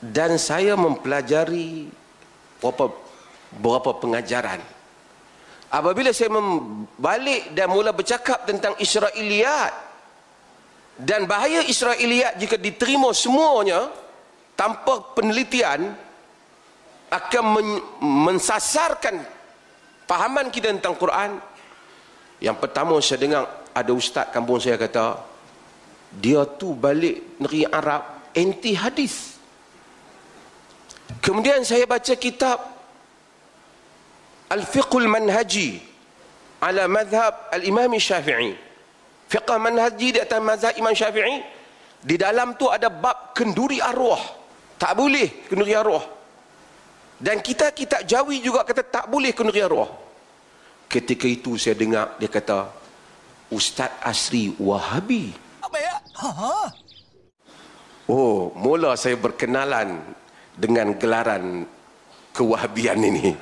dan saya mempelajari beberapa, beberapa pengajaran. Apabila saya membalik dan mula bercakap tentang Israeliat dan bahaya Israeliat jika diterima semuanya tanpa penelitian akan men- mensasarkan pahaman kita tentang Quran. Yang pertama saya dengar ada ustaz kampung saya kata dia tu balik negeri Arab anti hadis. Kemudian saya baca kitab Al-Fiqhul Manhaji ala madhab Al-Imam Syafi'i. Fiqh manhaji di atas mazhab Imam Syafi'i. Di dalam tu ada bab kenduri arwah. Tak boleh kenduri arwah. Dan kita kita Jawi juga kata tak boleh kenduri arwah. Ketika itu saya dengar dia kata Ustaz Asri Wahabi. Apa ya? Ha. Oh, mula saya berkenalan dengan gelaran kewahabian ini.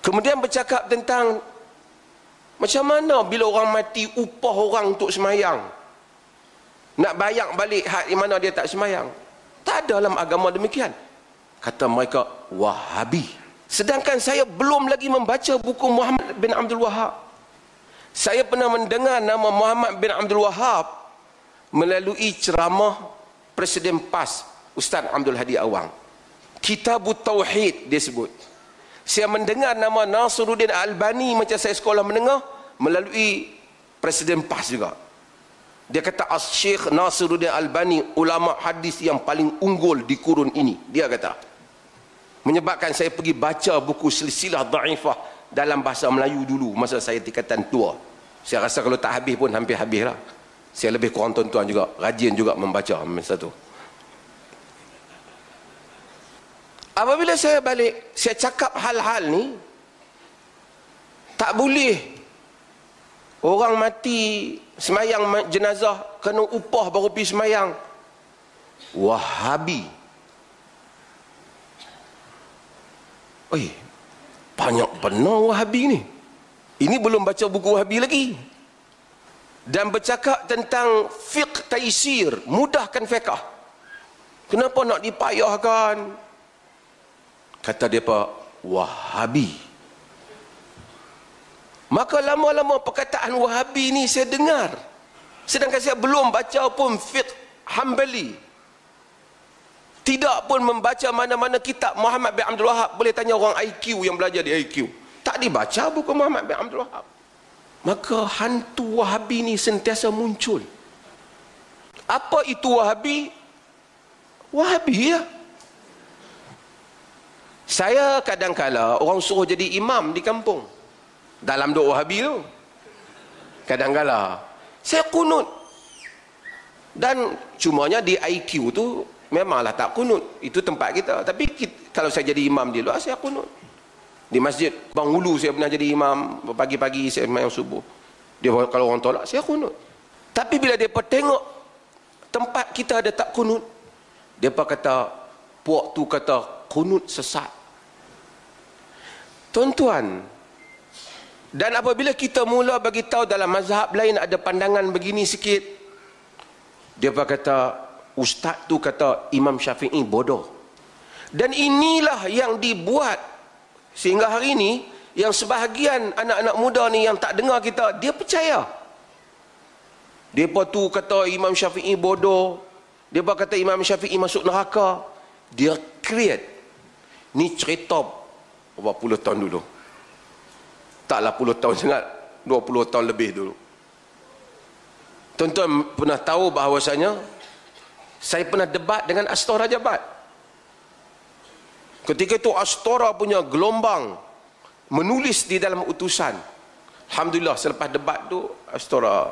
Kemudian bercakap tentang macam mana bila orang mati upah orang untuk semayang. Nak bayang balik hak di mana dia tak semayang. Tak ada dalam agama demikian. Kata mereka Wahabi. Sedangkan saya belum lagi membaca buku Muhammad bin Abdul Wahab. Saya pernah mendengar nama Muhammad bin Abdul Wahab melalui ceramah Presiden PAS Ustaz Abdul Hadi Awang. Kitabut Tauhid dia sebut. Saya mendengar nama Nasruddin Albani macam saya sekolah menengah melalui Presiden PAS juga. Dia kata As-Syekh Nasruddin Albani ulama hadis yang paling unggul di kurun ini. Dia kata. Menyebabkan saya pergi baca buku silsilah da'ifah dalam bahasa Melayu dulu masa saya tingkatan tua. Saya rasa kalau tak habis pun hampir habis lah. Saya lebih kurang tuan-tuan juga. Rajin juga membaca masa tu. Apabila saya balik, saya cakap hal-hal ni, tak boleh orang mati semayang jenazah kena upah baru pergi semayang. Wahabi. Oi, banyak benar Wahabi ni. Ini belum baca buku Wahabi lagi. Dan bercakap tentang fiqh taisir, mudahkan fiqh. Kenapa nak dipayahkan? Kata dia pak Wahabi. Maka lama-lama perkataan Wahabi ni saya dengar. Sedangkan saya belum baca pun fiqh Hambali. Tidak pun membaca mana-mana kitab Muhammad bin Abdul Wahab. Boleh tanya orang IQ yang belajar di IQ. Tak dibaca buku Muhammad bin Abdul Wahab. Maka hantu Wahabi ni sentiasa muncul. Apa itu Wahabi? Wahabi ya. Saya kadang-kala orang suruh jadi imam di kampung. Dalam doa Wahabi tu. Kadang-kala. Saya kunut. Dan cumanya di IQ tu memanglah tak kunut. Itu tempat kita. Tapi kita, kalau saya jadi imam di luar, saya kunut. Di masjid. Bang Hulu saya pernah jadi imam. Pagi-pagi saya main subuh. Dia kalau orang tolak, saya kunut. Tapi bila dia tengok tempat kita ada tak kunut, dia kata, puak tu kata, kunut sesat. Tuan-tuan, dan apabila kita mula bagi tahu dalam mazhab lain ada pandangan begini sikit, dia kata, ustaz tu kata Imam Syafi'i bodoh. Dan inilah yang dibuat sehingga hari ini yang sebahagian anak-anak muda ni yang tak dengar kita, dia percaya. Dia tu kata Imam Syafi'i bodoh. Dia kata Imam Syafi'i masuk neraka. Dia create. Ni cerita berapa puluh tahun dulu. Taklah puluh tahun sangat. Dua puluh tahun lebih dulu. Tuan-tuan pernah tahu bahawasanya saya pernah debat dengan Astora Jabat. Ketika itu Astora punya gelombang menulis di dalam utusan. Alhamdulillah selepas debat tu Astora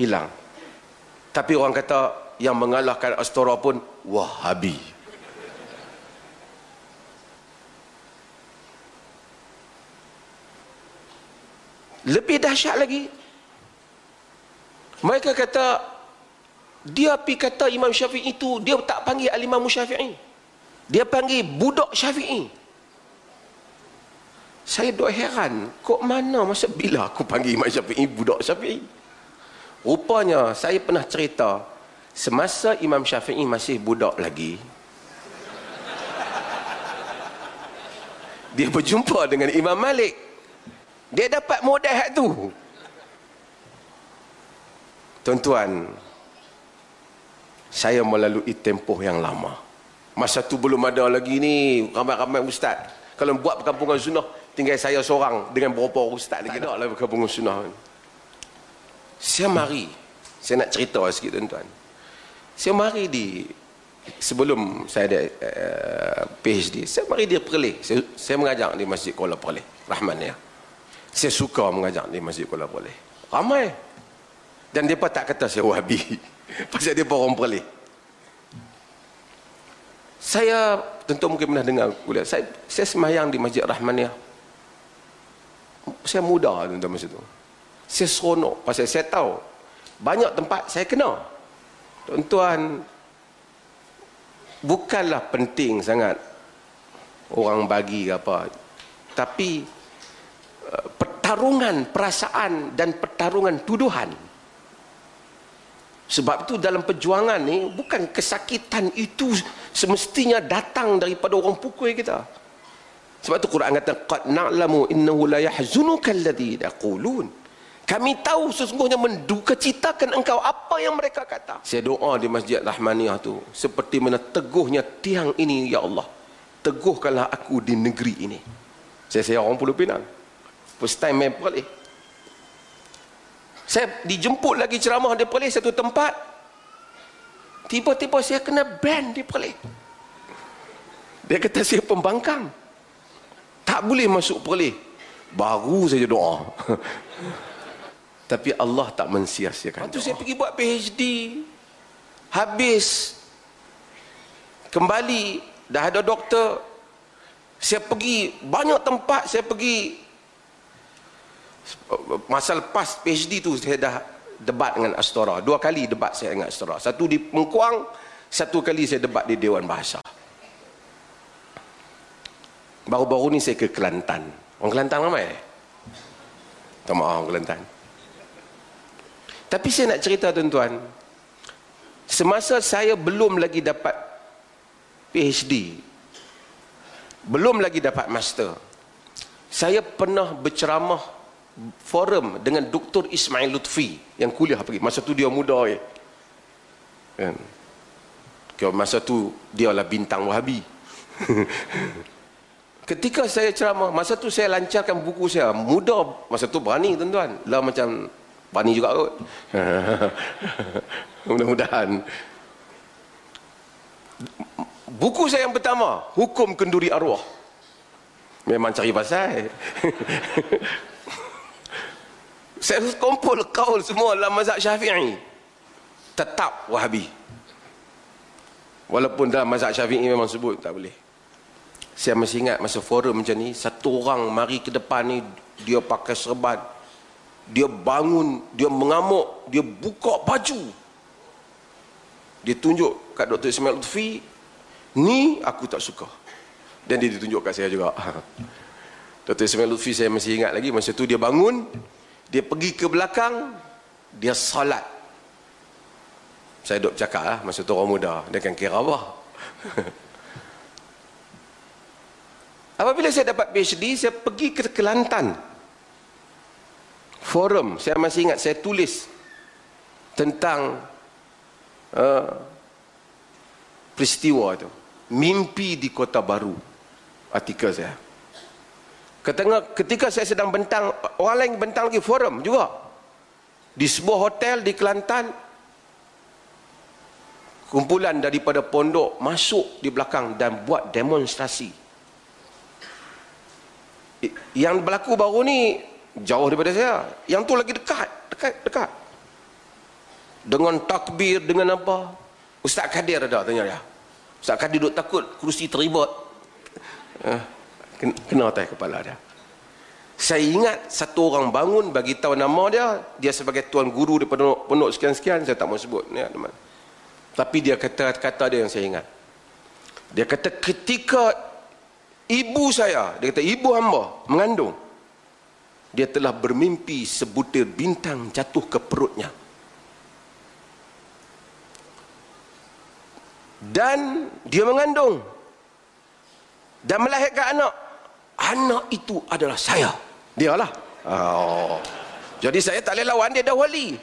hilang. Tapi orang kata yang mengalahkan Astora pun Wahabi. Lebih dahsyat lagi. Mereka kata dia pi kata Imam Syafi'i itu dia tak panggil Al-Imam Syafi'i. Dia panggil budak Syafi'i. Saya duk heran, kok mana masa bila aku panggil Imam Syafi'i budak Syafi'i? Rupanya saya pernah cerita semasa Imam Syafi'i masih budak lagi dia berjumpa dengan Imam Malik dia dapat modal tu tuan-tuan saya melalui tempoh yang lama masa tu belum ada lagi ni. Ramai-ramai ustaz. Kalau buat perkampungan sunnah tinggal saya seorang dengan beberapa ustaz lagi tak lah perkampungan sunnah. Saya mari. Saya nak cerita sikit tuan-tuan. Saya mari di sebelum saya ada uh, eh, PhD saya mari dia Perlis. Saya, saya mengajar di Masjid Kuala Perlis. Rahman ya saya suka mengajar di Masjid Kuala Perlis. Ramai. Dan pun tak kata saya wahabi. Pasal dia orang Perlis saya tentu mungkin pernah dengar kuliah. Saya, saya semayang di Masjid Rahman ya saya muda tuan-tuan masa tu. Saya seronok. Pasal saya tahu banyak tempat saya kena. Tuan-tuan bukanlah penting sangat orang bagi apa. Tapi uh, pertarungan perasaan dan pertarungan tuduhan. Sebab itu dalam perjuangan ni bukan kesakitan itu semestinya datang daripada orang pukul kita sebab tu Quran kata qad na'lamu innahu la yahzunuka alladhi yaqulun kami tahu sesungguhnya menduka citakan engkau apa yang mereka kata. Saya doa di Masjid Rahmaniyah tu. Seperti mana teguhnya tiang ini, Ya Allah. Teguhkanlah aku di negeri ini. Saya saya orang Pulau Pinang. First time main Perlis. Saya dijemput lagi ceramah di Perlis satu tempat. Tiba-tiba saya kena ban di Perlis. Dia kata saya pembangkang. Tak boleh masuk Perlis. Baru saja doa. Tapi Allah tak mensia-siakan. Lepas tu saya pergi buat PhD. Habis. Kembali. Dah ada doktor. Saya pergi. Banyak tempat saya pergi. Masa lepas PhD tu saya dah debat dengan Astora. Dua kali debat saya dengan Astora. Satu di Mengkuang. Satu kali saya debat di Dewan Bahasa. Baru-baru ni saya ke Kelantan. Orang Kelantan ramai? Tak maaf orang Kelantan. Tapi saya nak cerita tuan-tuan. Semasa saya belum lagi dapat PhD. Belum lagi dapat master. Saya pernah berceramah forum dengan Dr. Ismail Lutfi yang kuliah pergi. Masa tu dia muda ya. Kan? Masa tu dia lah bintang Wahabi. Ketika saya ceramah, masa tu saya lancarkan buku saya. Muda, masa tu berani tuan-tuan. Lah macam Bani juga kot. Mudah-mudahan. Buku saya yang pertama, Hukum Kenduri Arwah. Memang cari pasal. saya kumpul kaul semua dalam mazhab syafi'i. Tetap wahabi. Walaupun dalam mazhab syafi'i memang sebut, tak boleh. Saya masih ingat masa forum macam ni, satu orang mari ke depan ni, dia pakai serban, dia bangun, dia mengamuk, dia buka baju. Dia tunjuk kat Dr. Ismail Lutfi, ni aku tak suka. Dan dia ditunjuk kat saya juga. Dr. Ismail Lutfi saya masih ingat lagi, masa tu dia bangun, dia pergi ke belakang, dia salat. Saya duduk cakap lah, masa tu orang muda, dia kan kira apa. Apabila saya dapat PhD, saya pergi ke Kelantan forum saya masih ingat saya tulis tentang uh, peristiwa itu mimpi di kota baru artikel saya ketika, ketika saya sedang bentang orang lain bentang lagi forum juga. Di sebuah hotel di Kelantan kumpulan daripada pondok masuk di belakang dan buat demonstrasi. Yang berlaku baru ni jauh daripada saya. Yang tu lagi dekat dekat dekat. Dengan takbir dengan apa. Ustaz Kadir ada tanya dia. Ustaz Kadir duduk takut kerusi teribut eh, kena atas kepala dia. Saya ingat satu orang bangun bagi tahu nama dia dia sebagai tuan guru pondok, pondok sekian-sekian saya tak mau sebut ya, teman. tapi dia kata-kata dia yang saya ingat. Dia kata ketika ibu saya dia kata ibu hamba mengandung dia telah bermimpi sebutir bintang jatuh ke perutnya. Dan dia mengandung dan melahirkan anak anak itu adalah saya. Dia lah oh. jadi saya tak boleh lawan dia dah wali.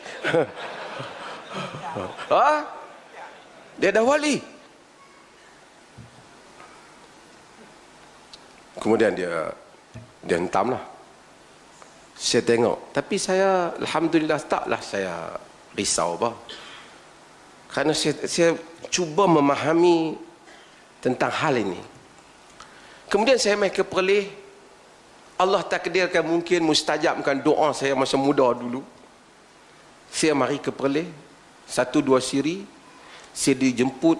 Ha? dia dah wali. Kemudian dia dia hentam lah saya tengok. Tapi saya Alhamdulillah taklah saya risau apa kerana saya, saya cuba memahami tentang hal ini kemudian saya main ke perlih Allah takdirkan mungkin mustajabkan doa saya masa muda dulu. Saya mari ke perlih satu dua siri. Saya dijemput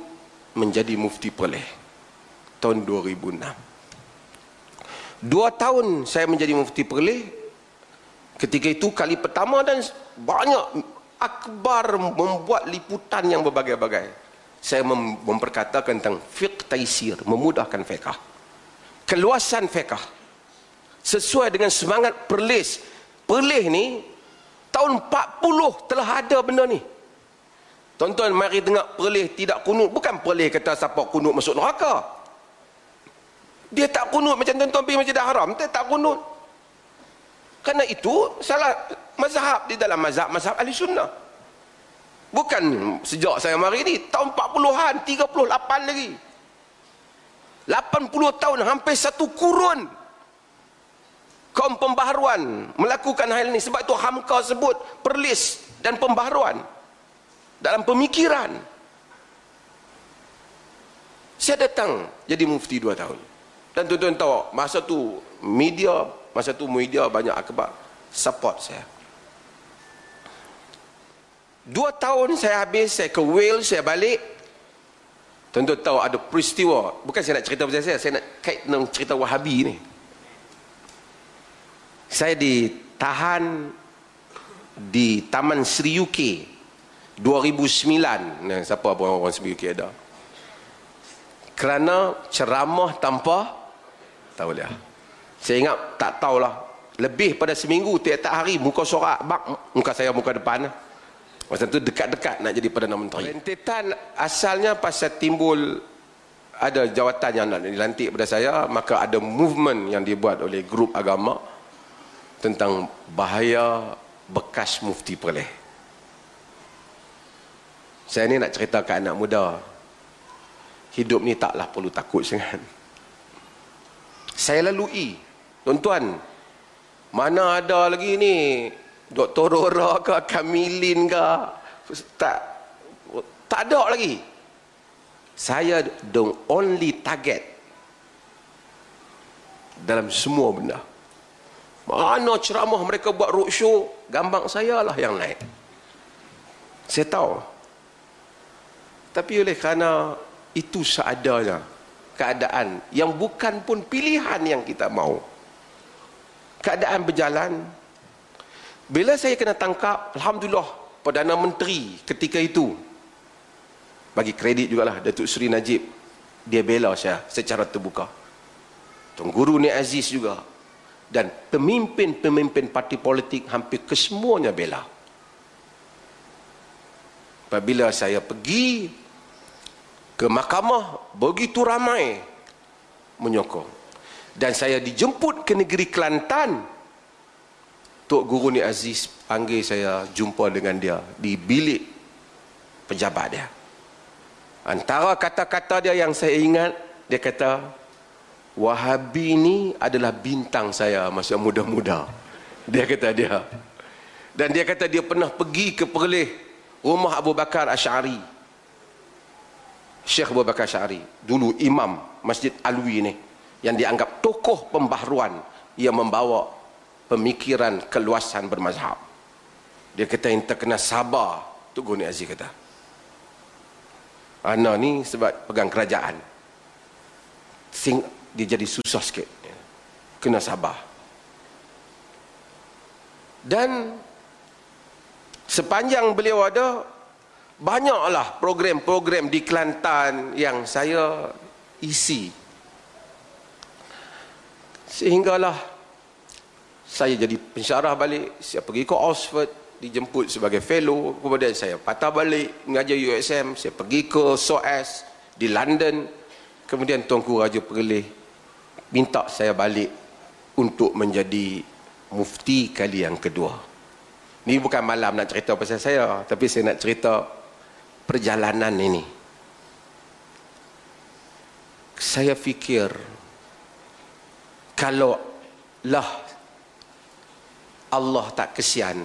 menjadi mufti perlih tahun 2006 dua tahun saya menjadi mufti perlih ketika itu kali pertama dan banyak akbar membuat liputan yang berbagai-bagai. Saya mem memperkatakan tentang fiqh taisir memudahkan fiqh keluasan fiqh. Sesuai dengan semangat perlis. Perlis ni tahun 40 telah ada benda ni. Tuan-tuan mari dengar perlis tidak kunut. Bukan perlis kata siapa kunut masuk neraka. Dia tak kunut macam tuan-tuan pergi masjid haram dia tak kunut. Kerana itu salah mazhab di dalam mazhab mazhab ahli sunnah. Bukan sejak saya mari ni tahun 40-an 38 lagi 80 tahun hampir satu kurun kaum pembaharuan melakukan hal ini. Sebab itu Hamka sebut perlis dan pembaharuan dalam pemikiran. Saya datang jadi mufti dua tahun. Dan tuan-tuan tahu masa tu media masa tu media banyak akbar support saya. Dua tahun saya habis, saya ke Wales, saya balik. Tentu tahu ada peristiwa. Bukan saya nak cerita pasal saya, saya nak kait dengan cerita Wahabi ni. Saya ditahan di Taman Sri UK 2009. Nah, siapa apa orang Sri UK ada? Kerana ceramah tanpa tahu dia. Saya ingat tak tahulah. Lebih pada seminggu tiap-tiap hari muka sorak bak muka saya muka depan Masa tu dekat-dekat nak jadi Perdana Menteri. Rentetan asalnya pasal timbul ada jawatan yang nak dilantik pada saya, maka ada movement yang dibuat oleh grup agama tentang bahaya bekas mufti Perleh. Saya ni nak cerita ke anak muda. Hidup ni taklah perlu takut sangat. Saya lalui. Tuan-tuan, mana ada lagi ni Dr. Rora ke Kamilin ke tak tak ada lagi. Saya the only target dalam semua benda. Mana ceramah mereka buat roadshow? Gambar saya lah yang naik. Saya tahu. Tapi oleh kerana itu seadanya keadaan yang bukan pun pilihan yang kita mau. Keadaan berjalan bila saya kena tangkap, Alhamdulillah, Perdana Menteri ketika itu, bagi kredit jugalah Datuk Seri Najib, dia bela saya secara terbuka. Tuan Guru Ni Aziz juga. Dan pemimpin-pemimpin parti politik hampir kesemuanya bela. Apabila saya pergi ke mahkamah, begitu ramai menyokong. Dan saya dijemput ke negeri Kelantan, Tok Guru ni Aziz panggil saya jumpa dengan dia di bilik pejabat dia. Antara kata-kata dia yang saya ingat, dia kata, Wahabi ni adalah bintang saya masa muda-muda. Dia kata dia. Dan dia kata dia pernah pergi ke Perleh, rumah Abu Bakar Ash'ari. Syekh Abu Bakar Ash'ari. Dulu imam Masjid Alwi ni. Yang dianggap tokoh pembaharuan yang membawa pemikiran keluasan bermazhab. Dia kata yang terkena sabar. Tu Guni Aziz kata. Ana ni sebab pegang kerajaan. Sing, dia jadi susah sikit. Kena sabar. Dan sepanjang beliau ada, banyaklah program-program di Kelantan yang saya isi. Sehinggalah saya jadi pensyarah balik saya pergi ke Oxford dijemput sebagai fellow kemudian saya patah balik mengajar USM saya pergi ke SOAS di London. Kemudian Tuanku Raja Perleh minta saya balik untuk menjadi mufti kali yang kedua. Ini bukan malam nak cerita pasal saya, tapi saya nak cerita perjalanan ini. Saya fikir kalau lah Allah tak kesian.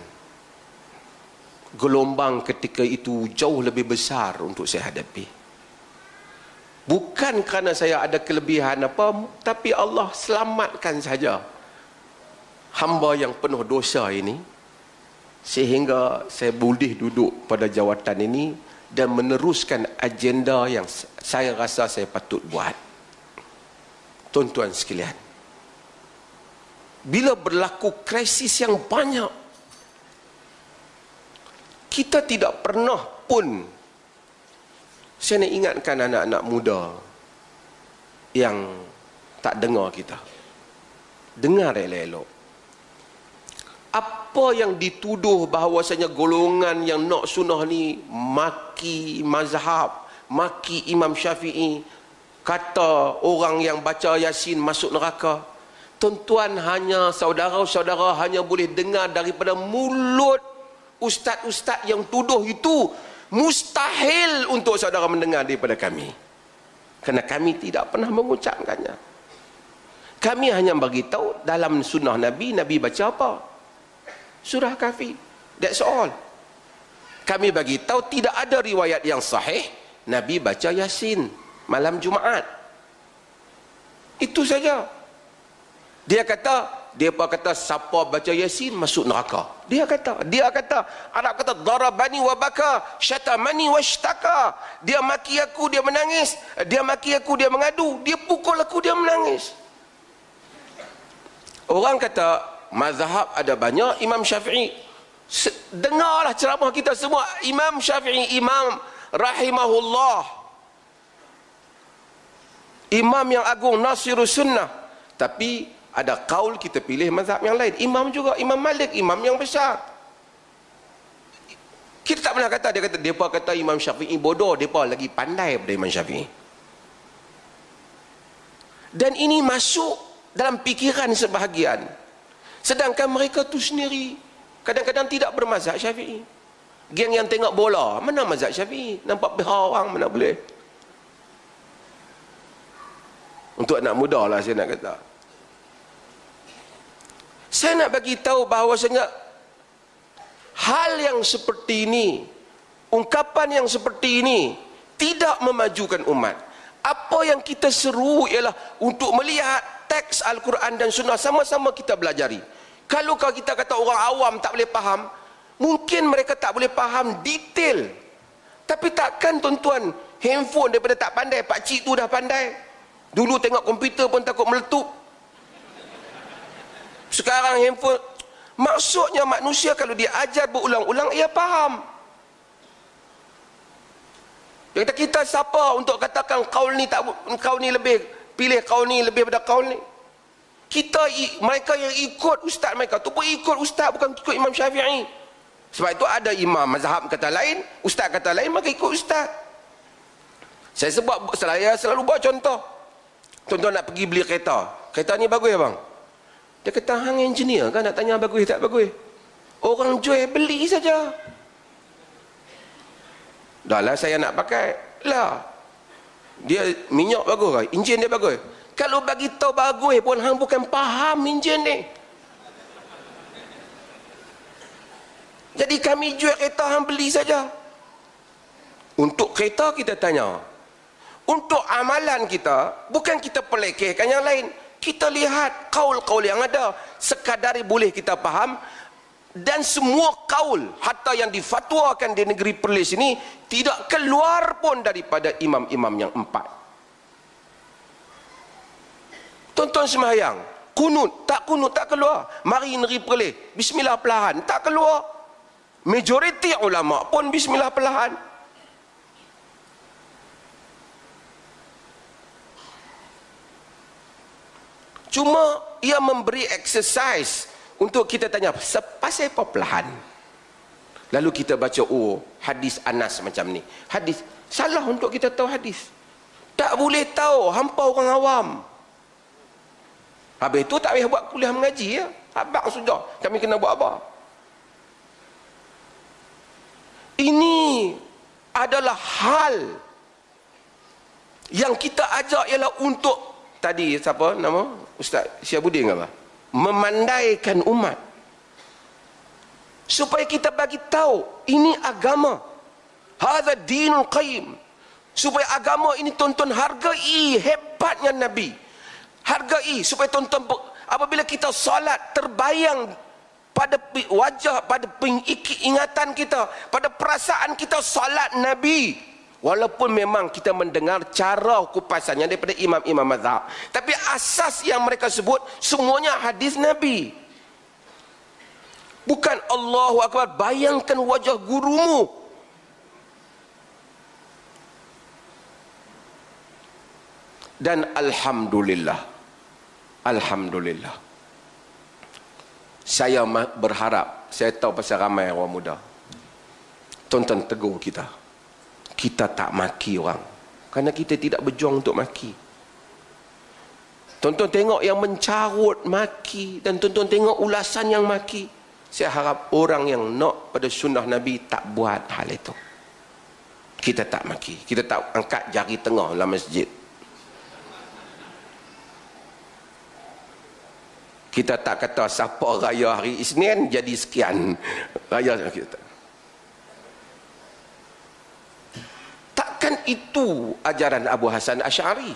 Gelombang ketika itu jauh lebih besar untuk saya hadapi. Bukan kerana saya ada kelebihan apa tapi Allah selamatkan saja hamba yang penuh dosa ini. Sehingga saya boleh duduk pada jawatan ini dan meneruskan agenda yang saya rasa saya patut buat. Tuan-tuan sekalian bila berlaku krisis yang banyak kita tidak pernah pun saya nak ingatkan anak-anak muda yang tak dengar kita dengar elok-elok. Apa yang dituduh bahawasanya golongan yang nak sunnah ni maki mazhab maki Imam Syafi'i kata orang yang baca Yasin masuk neraka tuan-tuan hanya saudara-saudara hanya boleh dengar daripada mulut ustaz-ustaz yang tuduh itu. Mustahil untuk saudara mendengar daripada kami. Kerana kami tidak pernah mengucapkannya. Kami hanya bagi tahu dalam sunnah Nabi Nabi baca apa? Surah kafi that's all. Kami bagi tahu tidak ada riwayat yang sahih Nabi baca yasin malam Jumaat. Itu saja dia kata dia pun kata siapa baca yasin masuk neraka. Dia kata dia kata Arab kata darabani wa baka syatamani wa shtaka. Dia maki aku dia menangis. Dia maki aku dia mengadu. Dia pukul aku dia menangis. Orang kata mazhab ada banyak imam syafi'i. Dengarlah ceramah kita semua. Imam syafi'i imam rahimahullah. Imam yang agung nasirus sunnah. Tapi ada kaul kita pilih mazhab yang lain. Imam juga imam malik imam yang besar. Kita tak pernah kata dia kata pun kata imam syafi'i bodoh pun lagi pandai daripada imam syafi'i. Dan ini masuk dalam pikiran sebahagian. Sedangkan mereka tu sendiri kadang-kadang tidak bermazhab syafi'i. Geng yang tengok bola mana mazhab syafi'i? Nampak pihak orang mana boleh? Untuk anak muda lah saya nak kata saya nak bagi tahu bahawasanya hal yang seperti ini, ungkapan yang seperti ini tidak memajukan umat. Apa yang kita seru ialah untuk melihat teks Al-Quran dan Sunnah sama-sama kita belajari. Kalau kita kata orang awam tak boleh faham, mungkin mereka tak boleh faham detail. Tapi takkan tuan-tuan handphone daripada tak pandai, pak cik tu dah pandai. Dulu tengok komputer pun takut meletup. Sekarang handphone maksudnya manusia kalau dia ajar berulang-ulang ia faham. Yang kita, kita siapa untuk katakan kau ni tak kau ni lebih pilih kau ni lebih pada kau ni. Kita mereka yang ikut ustaz mereka tu pun ikut ustaz bukan ikut Imam Syafi'i. Sebab itu ada imam mazhab kata lain, ustaz kata lain maka ikut ustaz. Saya sebut saya selalu buat contoh. Tuan-tuan nak pergi beli kereta. Kereta ni bagus ya bang? Dia kata hang engineer kan nak tanya bagus tak bagus. Orang jual beli saja. Dah lah saya nak pakai. Lah. Dia minyak bagus kan? Enjin dia bagus. Kalau bagi tahu bagus pun hang bukan faham enjin ni. Jadi kami jual kereta hang beli saja. Untuk kereta kita tanya. Untuk amalan kita, bukan kita pelekehkan yang lain kita lihat kaul-kaul yang ada. Sekadar boleh kita faham. Dan semua kaul hatta yang difatwakan di negeri Perlis ini tidak keluar pun daripada imam-imam yang empat. Tonton semayang kunut tak kunut tak keluar. Mari negeri Perlis bismillah perlahan tak keluar. Majoriti ulama pun bismillah perlahan Cuma ia memberi exercise untuk kita tanya pasal apa perlahan. Lalu kita baca oh hadis Anas macam ni. Hadis salah untuk kita tahu hadis. Tak boleh tahu hampa orang awam. Habis tu tak payah buat kuliah mengaji ya. Abang sudah. Kami kena buat apa? Ini adalah hal yang kita ajak ialah untuk tadi siapa nama Ustaz Syiabudin apa? Memandaikan umat. Supaya kita bagi tahu ini agama. Hadza dinul qayyim. Supaya agama ini tonton hargai hebatnya Nabi. Hargai supaya tonton apabila kita salat terbayang pada wajah pada ingatan kita pada perasaan kita salat nabi walaupun memang kita mendengar cara kupasannya daripada imam-imam mazhab tapi asas yang mereka sebut semuanya hadis nabi. Bukan Allahu akbar bayangkan wajah gurumu. Dan alhamdulillah alhamdulillah. Saya berharap saya tahu pasal ramai orang muda. Tonton tegur kita kita tak maki orang. Kerana kita tidak berjuang untuk maki. Tonton tengok yang mencarut maki dan tonton tengok ulasan yang maki. Saya harap orang yang nak pada sunnah Nabi tak buat hal itu. Kita tak maki. Kita tak angkat jari tengah dalam masjid. Kita tak kata siapa raya hari Isnin jadi sekian. Raya kita takkan itu ajaran Abu Hasan Asy'ari